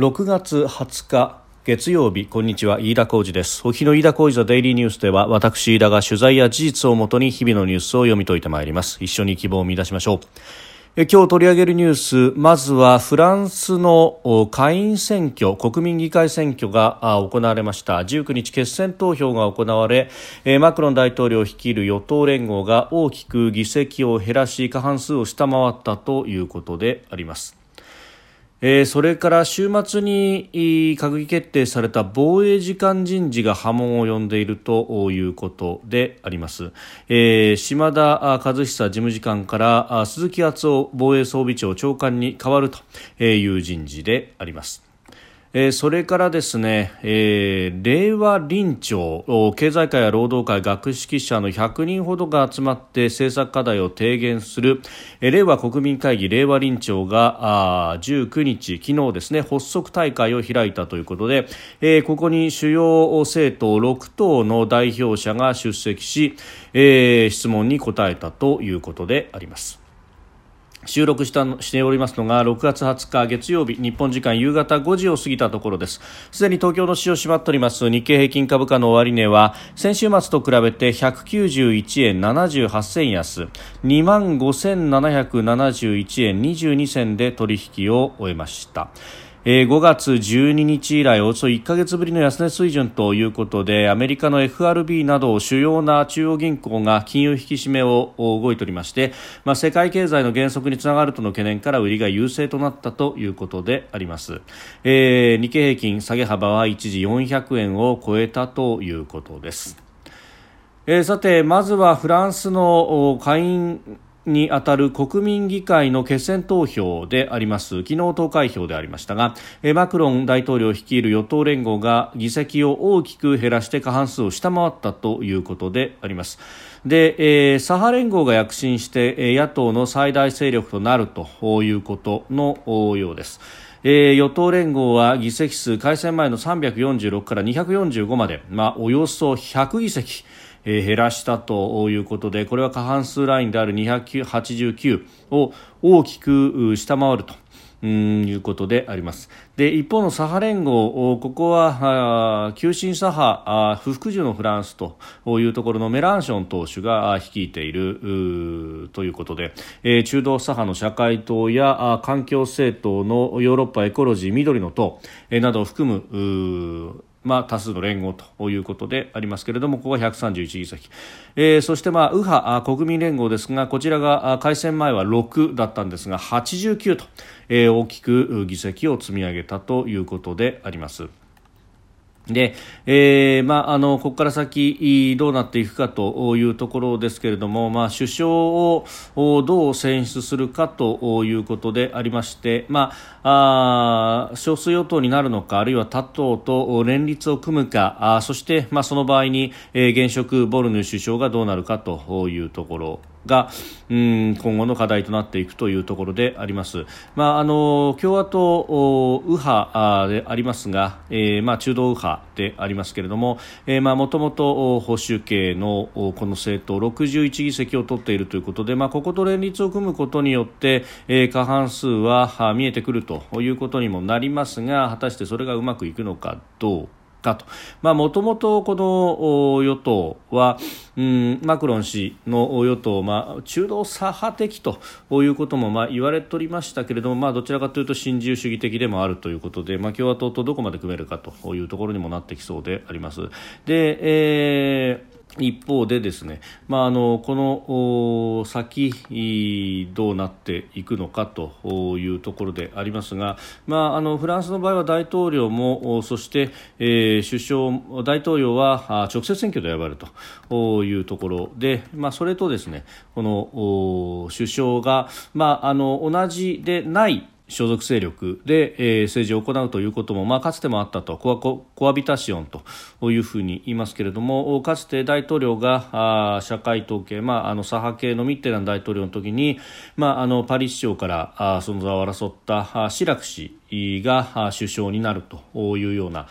6月20日月曜日こんにちは。飯田浩二です。お日の飯田浩二ザデイリーニュースでは私飯田が取材や事実をもとに日々のニュースを読み解いてまいります。一緒に希望を見出しましょう。え今日取り上げるニュースまずはフランスの下院選挙国民議会選挙が行われました。19日決選投票が行われマクロン大統領率いる与党連合が大きく議席を減らし過半数を下回ったということであります。えー、それから週末に閣議決定された防衛時間人事が波紋を呼んでいるということであります、えー、島田和久事務次官から鈴木敦夫防衛装備庁長官に代わるという人事であります。えー、それからですね、えー、令和臨調経済界や労働界学識者の100人ほどが集まって政策課題を提言する、えー、令和国民会議令和臨調があ19日昨日ですね発足大会を開いたということで、えー、ここに主要政党6党の代表者が出席し、えー、質問に答えたということであります。収録したしておりますのが6月20日月曜日日本時間夕方5時を過ぎたところです。すでに東京の市場閉まっております日経平均株価の終値は先週末と比べて191円78銭安2万5771円22銭で取引を終えました。えー、5月12日以来およそ1ヶ月ぶりの安値水準ということでアメリカの FRB など主要な中央銀行が金融引き締めを動いておりまして、まあ、世界経済の減速につながるとの懸念から売りが優勢となったということであります、えー、日経平均下げ幅は一時400円を超えたということです、えー、さてまずはフランスの下院に当たる国民議会の決選投票であります。昨日投開票でありましたがマクロン大統領率いる与党連合が議席を大きく減らして過半数を下回ったということであります。で、えー、左派連合が躍進して野党の最大勢力となるということのようです。えー、与党連合は議席数改選前の346から245まで、まあ、およそ100議席え減らしたということでこれは過半数ラインである289を大きく下回ると。うんいうことであります。で、一方の左派連合、ここは、急進左派、不服従のフランスというところのメランション党首が率いているということで、えー、中道左派の社会党や環境政党のヨーロッパエコロジー緑の党、えー、などを含むまあ、多数の連合ということでありますけれどもここは131議席、えー、そして、まあ、右派国民連合ですがこちらが改選前は6だったんですが89と、えー、大きく議席を積み上げたということであります。で、えー、まあ、あの、ここから先どうなっていくかというところですけれども、まあ、首相をどう選出するかということでありまして、まあ、あ少数与党になるのか、あるいは他党と連立を組むか、あそして、まあ、その場合に、えー、現職ボルヌ首相がどうなるかというところ。がうん今後の課題となっていくというところであります。まあ、あの共和党右派でありますが、えー、まあ、中道右派でありますけれども、え、まあ、もともと保守系のこの政党61議席を取っているということで、まあ、ここと連立を組むことによって、えー、過半数は見えてくるということにもなりますが果たしてそれがうまくいくのかどうかかと。まあ、もともとこの与党は、うん、マクロン氏の与党、まあ、中道左派的ということも、まあ、言われておりましたけれども、まあ、どちらかというと新自由主義的でもあるということで、まあ、共和党とどこまで組めるかというところにもなってきそうであります。で、えー一方でですね、まあ、あのこの先どうなっていくのかというところでありますが、まあ、あのフランスの場合は大統領もそして、えー、首相大統領は直接選挙で選ばれるというところで、まあ、それとですねこの首相が、まあ、あの同じでない所属勢力で、えー、政治を行うということも、まあ、かつてもあったとコアココアビタシオンというふうに言いますけれどもかつて大統領があ社会統計、まあ、あの左派系のミッテラン大統領の時に、まあ、あのパリ市長からあその座を争ったシラク氏が首相になるというような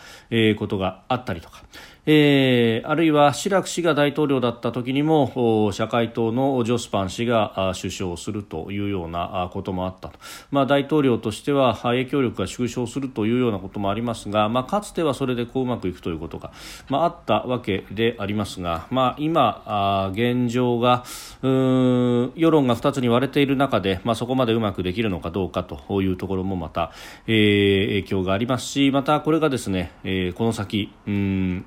ことがあったりとか、えー、あるいはシラク氏が大統領だった時にも社会党のジョスパン氏が首相をするというようなこともあったと、まあ、大統領としては影響力が縮小するというようなこともありますが、まあ、かつてはそれでこううまくいくということが、まあ、あったわけでありますが、まあ、今現状が世論が2つに割れている中で、まあ、そこまでうまくできるのかどうかというところもまた、えー、影響がありますしまたこれがですね、えー、この先うん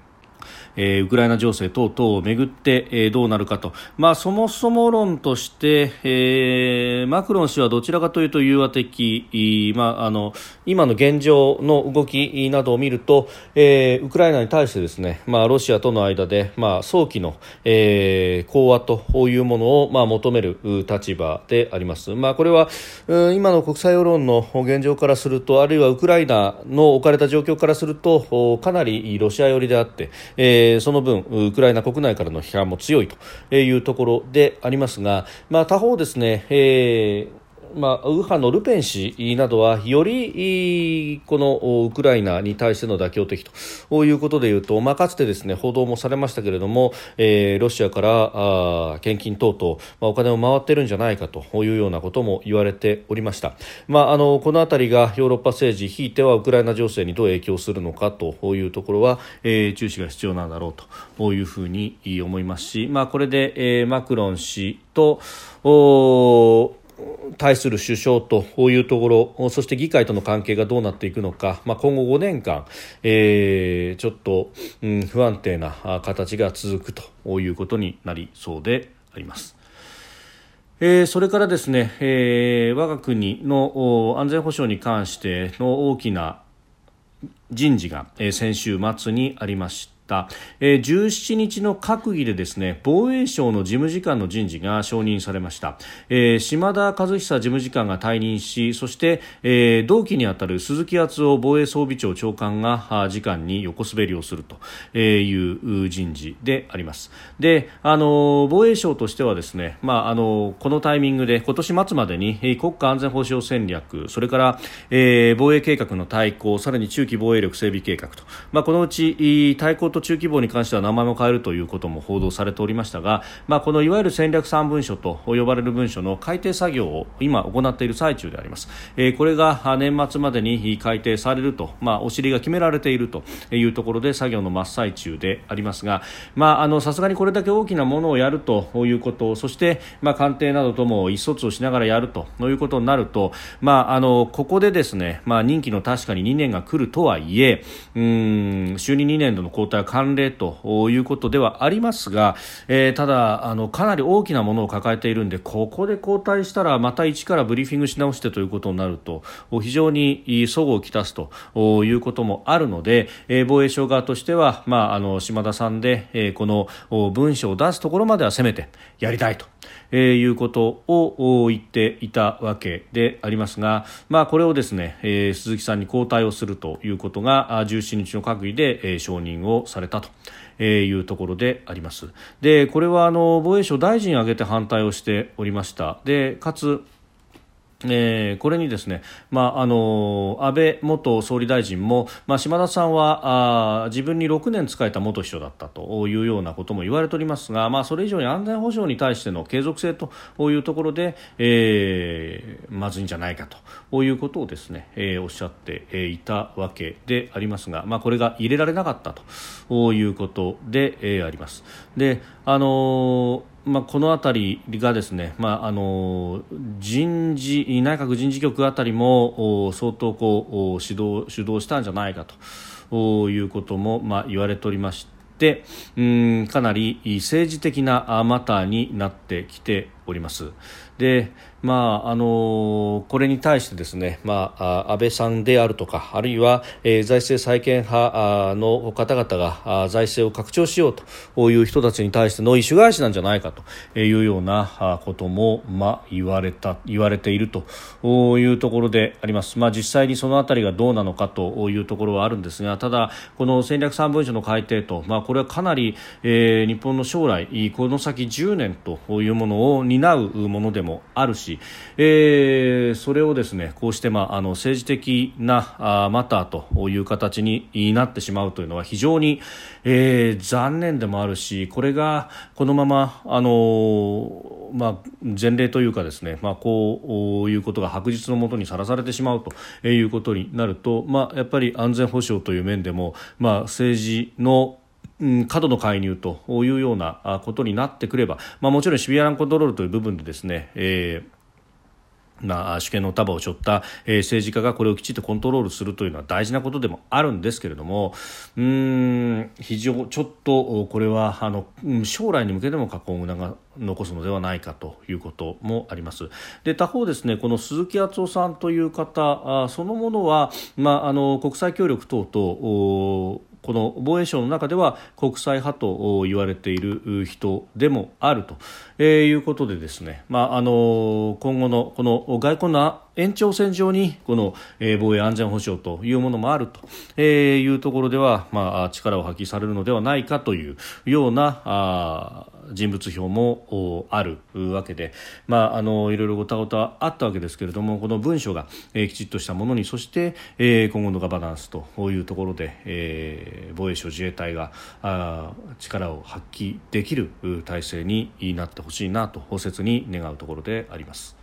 えー、ウクライナ情勢等々をめぐって、えー、どうなるかと、まあ、そもそも論として、えー、マクロン氏はどちらかというと融和的、まあ、あの今の現状の動きなどを見ると、えー、ウクライナに対してですね、まあ、ロシアとの間で、まあ、早期の、えー、講和というものを、まあ、求める立場であります。まあ、これは、今の国際世論の現状からするとあるいはウクライナの置かれた状況からするとかなりロシア寄りであって、えーえー、その分ウクライナ国内からの批判も強いというところでありますが、まあ、他方ですね、えーまあ、右派のルペン氏などはよりこのウクライナに対しての妥協的ということでいうと、まあ、かつてですね報道もされましたけれども、えー、ロシアからあ献金等々、まあ、お金を回っているんじゃないかというようなことも言われておりました、まあ、あのこの辺りがヨーロッパ政治ひいてはウクライナ情勢にどう影響するのかというところは、えー、注視が必要なんだろうというふうに思いますし、まあ、これで、えー、マクロン氏とお対する首相というところそして議会との関係がどうなっていくのか、まあ、今後5年間、えー、ちょっと、うん、不安定な形が続くということになりそうであります。えー、それからですね、えー、我が国の安全保障に関しての大きな人事が、えー、先週末にありました。えー、17日の閣議でですね防衛省の事務次官の人事が承認されました、えー、島田和久事務次官が退任しそして、えー、同期にあたる鈴木敦夫防衛装備庁長官が次官に横滑りをするという人事でありますであの防衛省としてはですね、まあ、あのこのタイミングで今年末までに国家安全保障戦略それから、えー、防衛計画の対抗さらに中期防衛力整備計画と、まあ、このうち対抗と中規模に関しては名前も変えるということも報道されておりましたが、まあ、このいわゆる戦略3文書と呼ばれる文書の改定作業を今行っている最中であります、えー、これが年末までに改定されると、まあ、お尻が決められているというところで作業の真っ最中でありますがさすがにこれだけ大きなものをやるということそして、まあ、官邸などとも意思疎通をしながらやるということになると、まあ、あのここでですね、まあ、任期の確かに2年が来るとはいえうん就任2年度の交代慣例ということではありますが、えー、ただあのかなり大きなものを抱えているんでここで交代したらまた一からブリーフィングし直してということになると非常に齟齬をきたすということもあるので、えー、防衛省側としては、まあ、あの島田さんで、えー、この文書を出すところまではせめてやりたいと。えー、いうことを言っていたわけでありますが、まあ、これをですね、えー、鈴木さんに交代をするということが17日の閣議で、えー、承認をされたと。えいうところでありますでこれはあの防衛省大臣挙げて反対をしておりましたでかつえー、これにですね、まあ、あの安倍元総理大臣も、まあ、島田さんはあ自分に6年仕えた元秘書だったというようなことも言われておりますが、まあ、それ以上に安全保障に対しての継続性というところで、えー、まずいんじゃないかということをですね、えー、おっしゃっていたわけでありますが、まあ、これが入れられなかったということで、え、あります。であのーまあ、この辺りがですね、まあ、あの人事内閣人事局あたりも相当こう指導主導したんじゃないかということも、まあ、言われておりましてうんかなり政治的なマターになってきております。でまああのこれに対してですね、まあ、安倍さんであるとかあるいは、えー、財政再建派の方々が財政を拡張しようという人たちに対しての意趣返しなんじゃないかというようなことも、まあ、言われた言われているというところであります、まあ、実際にそのあたりがどうなのかというところはあるんですがただ、この戦略3文書の改定と、まあ、これはかなり、えー、日本の将来この先10年というものを担うものでもあるしし、えー、それをですねこうして、まあ、あの政治的なあマターという形になってしまうというのは非常に、えー、残念でもあるしこれがこのまま、あのまあ、前例というかですね、まあ、こういうことが白日のもとにさらされてしまうということになると、まあ、やっぱり安全保障という面でも、まあ、政治の過度の介入というようなことになってくれば、まあ、もちろんシビアランコントロールという部分でですね、えーまあ、主権の束を背負った、えー、政治家がこれをきちっとコントロールするというのは大事なことでもあるんですけれどもうん非常ちょっとこれはあの将来に向けても過去を残すのではないかということもあります。で他方ですねこの鈴木敦夫さんという方あそのものは、まあ、あの国際協力等々この防衛省の中では国際派と言われている人でもあると、えいうことでですね、まあ、あの今後のこの外交の延長線上にこの、防衛安全保障というものもあると、いうところでは、まあ、力を発揮されるのではないかというようなあ人物票もあるわけで、まあ、あのいろいろごたごたあったわけですけれどもこの文書が、えー、きちっとしたものにそして、えー、今後のガバナンスというところで、えー、防衛省自衛隊があ力を発揮できる体制になってほしいなと切に願うところであります。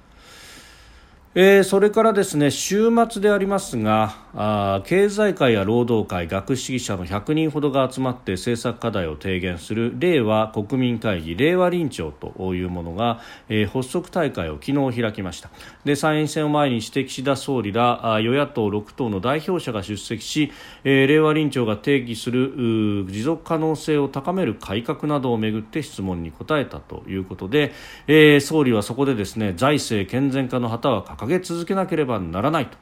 えー、それからですね週末でありますがあ経済界や労働界学識者の100人ほどが集まって政策課題を提言する令和国民会議令和臨調というものが、えー、発足大会を昨日開きました。で参院選を前にして岸田総理らあ与野党6党の代表者が出席し、えー、令和臨調が定義する持続可能性を高める改革などをめぐって質問に答えたということで、えー、総理はそこでですね財政健全化の旗は掲げ続けなければならないと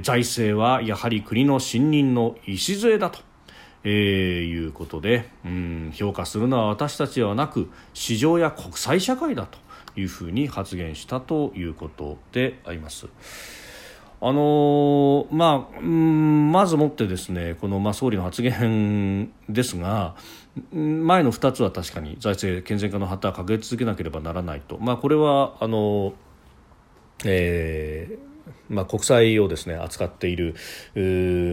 財政はやはり国の信任の礎だと。えー、いうことでうん評価するのは私たちではなく市場や国際社会だというふうに発言したということであります。あのー、まあ、まずもってですねこの、まあ、総理の発言ですが前の2つは確かに財政健全化の旗を掲げ続けなければならないと、まあ、これはあのーえーまあ、国債をですね扱っている、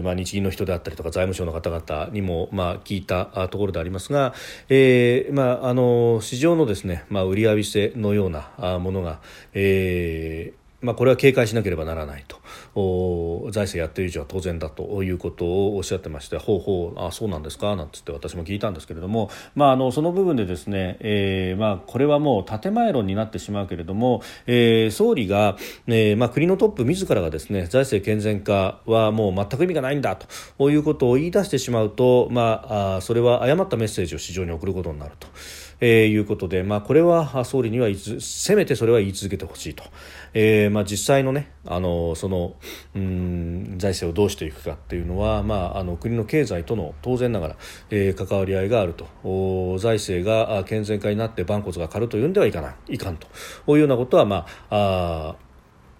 まあ、日銀の人であったりとか財務省の方々にも、まあ、聞いたところでありますが、えーまあ、あの市場のですね、まあ、売り上げせのようなものが、えーまあ、これは警戒しなければならないと財政やっている以上は当然だということをおっしゃってましてほうほうあそうなんですか？なんつって私も聞いたんですけれども、まあ、あのその部分でですね、えーまあ、これはもう建前論になってしまうけれども、えー、総理が、えーまあ、国のトップ自らがですね財政健全化はもう全く意味がないんだということを言い出してしまうと、まあ、あそれは誤ったメッセージを市場に送ることになると。えー、いうことで、まあ、これは総理にはせめてそれは言い続けてほしいと、えーまあ、実際の,、ね、あのそのうん財政をどうしていくかっていうのは、まあ、あの国の経済との当然ながら、えー、関わり合いがあると。お財政が健全化になって万骨が軽というんではいかないいかんと。いうようなことは、まあ、あ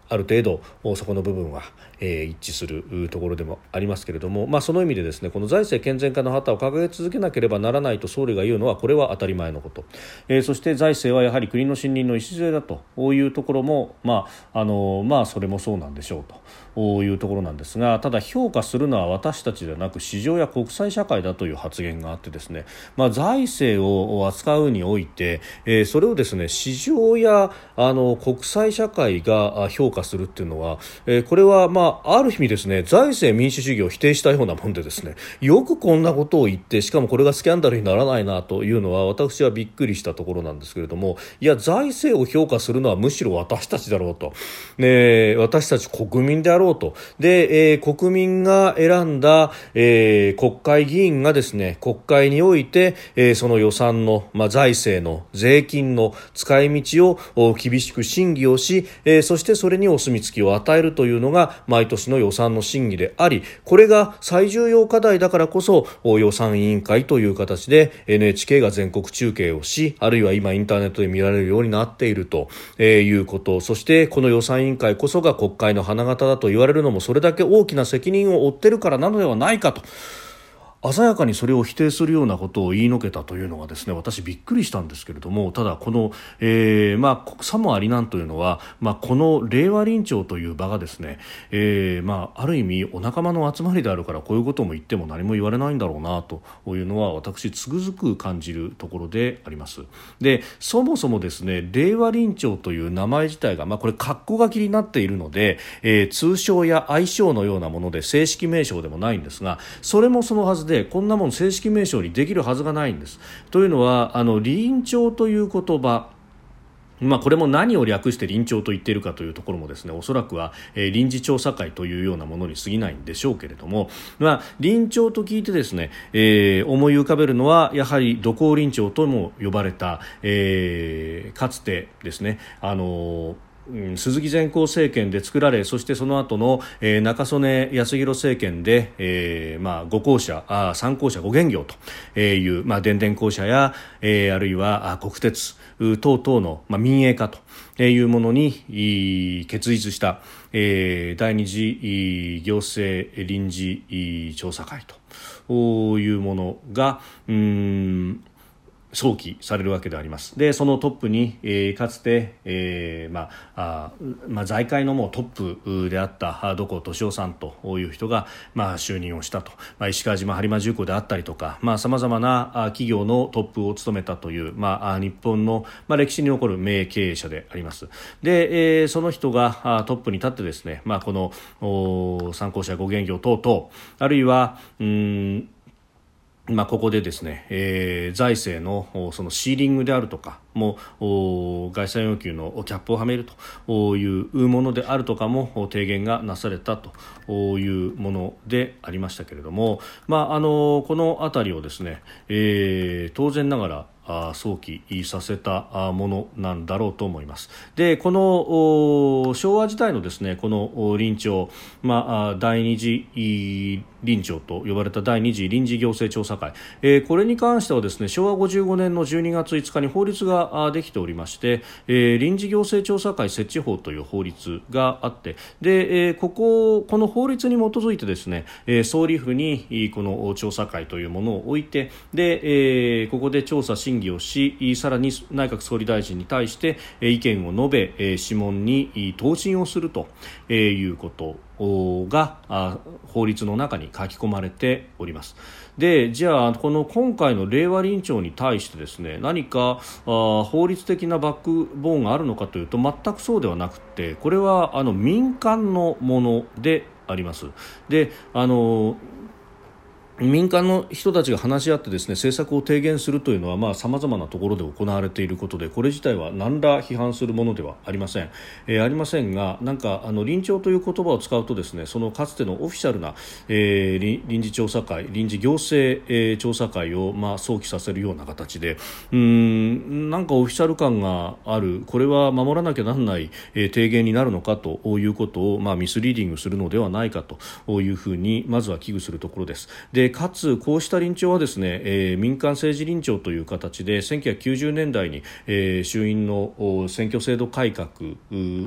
ある程度そこの部分は、えー、一致するところでもありますけれども、まあ、その意味でですねこの財政健全化の旗を掲げ続けなければならないと総理が言うのはこれは当たり前のこと、えー、そして財政はやはり国の信任の礎だというところも、まああのまあ、それもそうなんでしょうと。いうところなんですがただ評価するのは私たちではなく市場や国際社会だという発言があってですね、まあ、財政を扱うにおいて、えー、それをですね市場やあの国際社会が評価するっていうのは、えー、これはまああ、る意味ですね、財政民主主義を否定したようなもんでですね、よくこんなことを言って、しかもこれがスキャンダルにならないなというのは、私はびっくりしたところなんですけれども、いや、財政を評価するのはむしろ私たちだろうと。ね、私たち国民であろうと。で、えー、国民が選んだ、えー、国会議員がですね、国会において、えー、その予算の、まあ、財政の税金の使い道を厳しく審議をし、えー、そしてそれにお墨付きを与えるというのが、毎年の予算の審議でありこれが最重要課題だからこそ予算委員会という形で NHK が全国中継をしあるいは今インターネットで見られるようになっているということそしてこの予算委員会こそが国会の花形だと言われるのもそれだけ大きな責任を負っているからなのではないかと。鮮やかにそれを否定するようなことを言いのけたというのはですね私びっくりしたんですけれどもただこの、えー、まあ、さもありなんというのは、まあ、この令和臨調という場がですね、えー、まあ、ある意味お仲間の集まりであるからこういうことも言っても何も言われないんだろうなというのは私つくづく感じるところであります。でそもそもですね令和臨調という名前自体が、まあ、これ括弧書きになっているので、えー、通称や愛称のようなもので正式名称でもないんですがそれもそのはずででこんなもん正式名称にできるはずがないんです。というのはあの臨調という言葉まあ、これも何を略して臨調と言っているかというところもですねおそらくは、えー、臨時調査会というようなものに過ぎないんでしょうけれども、まあ、臨調と聞いてですね、えー、思い浮かべるのはやはり土工臨調とも呼ばれた、えー、かつてですねあのー鈴木善光政権で作られそしてその後の、えー、中曽根康弘政権で、えーまあ、五公社あ三公社五元業という、まあ、電電公社や、えー、あるいは国鉄等々の、まあ、民営化というものに結実した、えー、第二次行政臨時調査会というものがうん想起されるわけであります。でそのトップに、えー、かつて、えーまあまあ、財界のもうトップであった土光敏夫さんという人が、まあ、就任をしたと、まあ、石川島播磨重工であったりとかさまざ、まな企業のトップを務めたという、まあ、日本の、まあ、歴史に残る名経営者であります。で、えー、その人がトップに立ってですね、まあ、この参考者五元業等々あるいはうんまあ、ここでですね、えー、財政のそのシーリングであるとかも概算要求のキャップをはめるというものであるとかも提言がなされたというものでありましたけれども、まあ、あのこの辺りをですね、えー、当然ながら想起させたものなんだろうと思います。でこの昭和時代のですねこの臨調、まあ、第二次臨調と呼ばれた第二次臨時行政調査会、えー、これに関してはですね昭和55年の12月5日に法律がができておりまして、えー、臨時行政調査会設置法という法律があってで、えー、こここの法律に基づいてですね、えー、総理府にこの調査会というものを置いてで、えー、ここで調査審議をしさらに内閣総理大臣に対して意見を述べ諮問に答申をするということが法律の中に書き込まれております。でじゃあこの今回の令和臨調に対してですね何かあ法律的なバックボーンがあるのかというと全くそうではなくてこれはあの民間のものであります。であの民間の人たちが話し合ってですね政策を提言するというのはさまざ、まなところで行われていることでこれ自体は何ら批判するものではありません、えー、ありませんがなんかあの臨調という言葉を使うとですねそのかつてのオフィシャルな、えー、臨時調査会臨時行政、えー、調査会を、まあ、想起させるような形でうんなんかオフィシャル感があるこれは守らなきゃならない、えー、提言になるのかということを、まあ、ミスリーディングするのではないかというふうにまずは危惧するところです。でかつ、こうした臨調はですね、えー、民間政治臨調という形で1990年代に、えー、衆院の選挙制度改革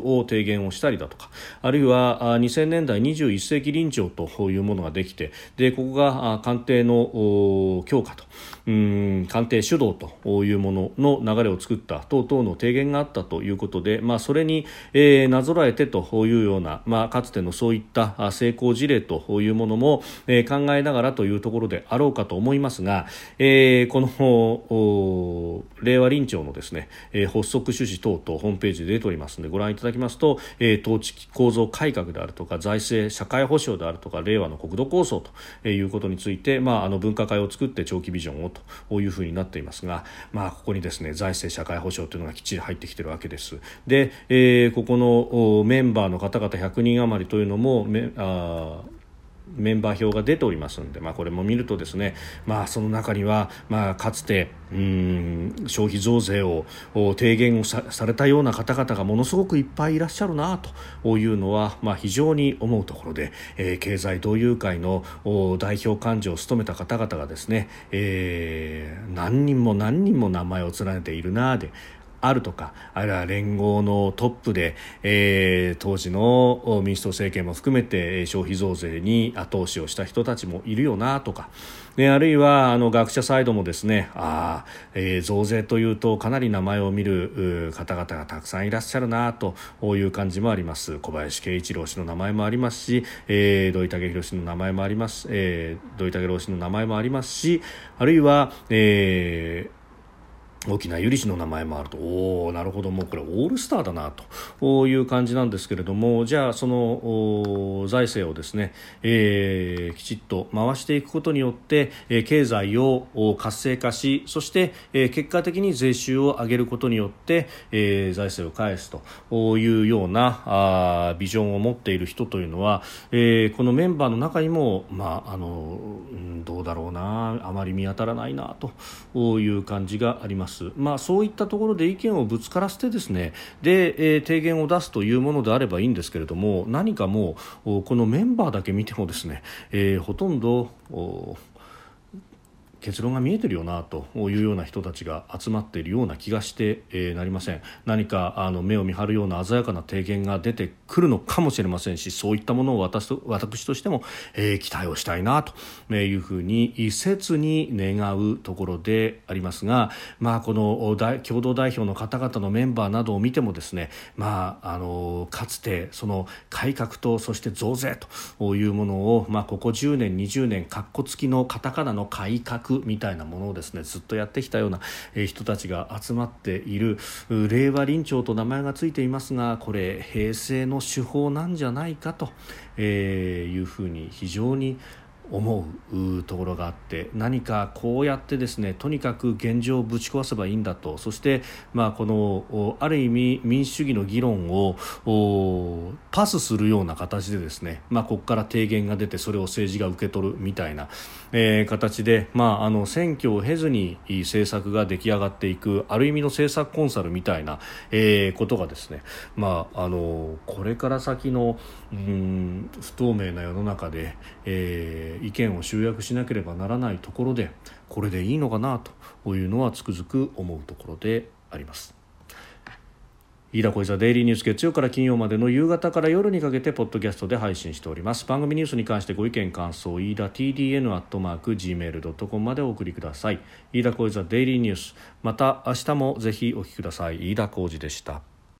を提言をしたりだとかあるいは2000年代21世紀臨調というものができてでここが官邸の強化とうん官邸主導というものの流れを作った等々の提言があったということで、まあ、それに、えー、なぞらえてというような、まあ、かつてのそういった成功事例というものも、えー、考えながらとというところであろうかと思いますが、えー、この令和臨調のですね、えー、発足趣旨等々ホームページで出ておりますのでご覧いただきますと、えー、統治構造改革であるとか財政社会保障であるとか令和の国土構想ということについて、まあ、あの分科会を作って長期ビジョンをというふうになっていますが、まあ、ここにですね財政社会保障というのがきっちり入ってきているわけです。で、えー、ここのメンバーの方々100人余りというのもあメンバー表が出ておりますので、まあ、これも見るとですね、まあ、その中には、まあ、かつてうん消費増税を提言をされたような方々がものすごくいっぱいいらっしゃるなというのは、まあ、非常に思うところで、えー、経済同友会の代表幹事を務めた方々がですね、えー、何人も何人も名前を連ねているなであるとかあるいは連合のトップで、えー、当時の民主党政権も含めて消費増税に後押しをした人たちもいるよなとか。ね、あるいはあの学者サイドもですねあ、えー、増税というとかなり名前を見る方々がたくさんいらっしゃるなという感じもあります小林慶一郎氏の名前もありますし、えー、土井武宏氏の名前もあります、えー、土井武郎氏の名前もありますしあるいは、えー大きな有利氏の名前もあると。おおなるほど。もうこれオールスターだなという感じなんですけれども。じゃあその財政をですね、えー、きちっと回していくことによって、えー、経済を活性化しそして、えー、結果的に税収を上げることによって、えー、財政を返すというようなあビジョンを持っている人というのは、えー、このメンバーの中にも、まああのどうだろうな。あまり見当たらないなという感じがあります。まあ、そういったところで意見をぶつからせてですねで、えー、提言を出すというものであればいいんですけれども何かもうこのメンバーだけ見てもですね、えー、ほとんど結論が見えてるよなというような人たちが集まっているような気がして、えー、なりません。何かあの目を見張るような鮮やかな提言が出てくるのかもしれませんしそういったものを私と私としても、えー、期待をしたいなというふうに切に願うところでありますが、まあ、この共同代表の方々のメンバーなどを見てもですね、まあ、あのかつてその改革とそして増税というものを、まあ、ここ10年20年かっこつきのカタカナの改革みたいなものをですねずっとやってきたような人たちが集まっている令和臨調と名前がついていますがこれ平成の手法なんじゃないかというふうに非常に思うところがあって何かこうやってですねとにかく現状をぶち壊せばいいんだと。そして、まあ、このある意味民主主義の議論をパスするような形でですね、まあ、ここから提言が出てそれを政治が受け取るみたいな、えー、形で、まあ、あの選挙を経ずに政策が出来上がっていくある意味の政策コンサルみたいな、えー、ことがですね、まあ、あのこれから先のうん不透明な世の中で、えー意見を集約しなければならないところでこれでいいのかなというのはつくづく思うところであります。飯田小泉デイリーニュース月曜から金曜までの夕方から夜にかけてポッドキャストで配信しております。番組ニュースに関してご意見感想飯田 TDN アットマーク Gmail.com までお送りください。飯田小泉デイリーニュース。また明日もぜひお聞きください。飯田浩二でした。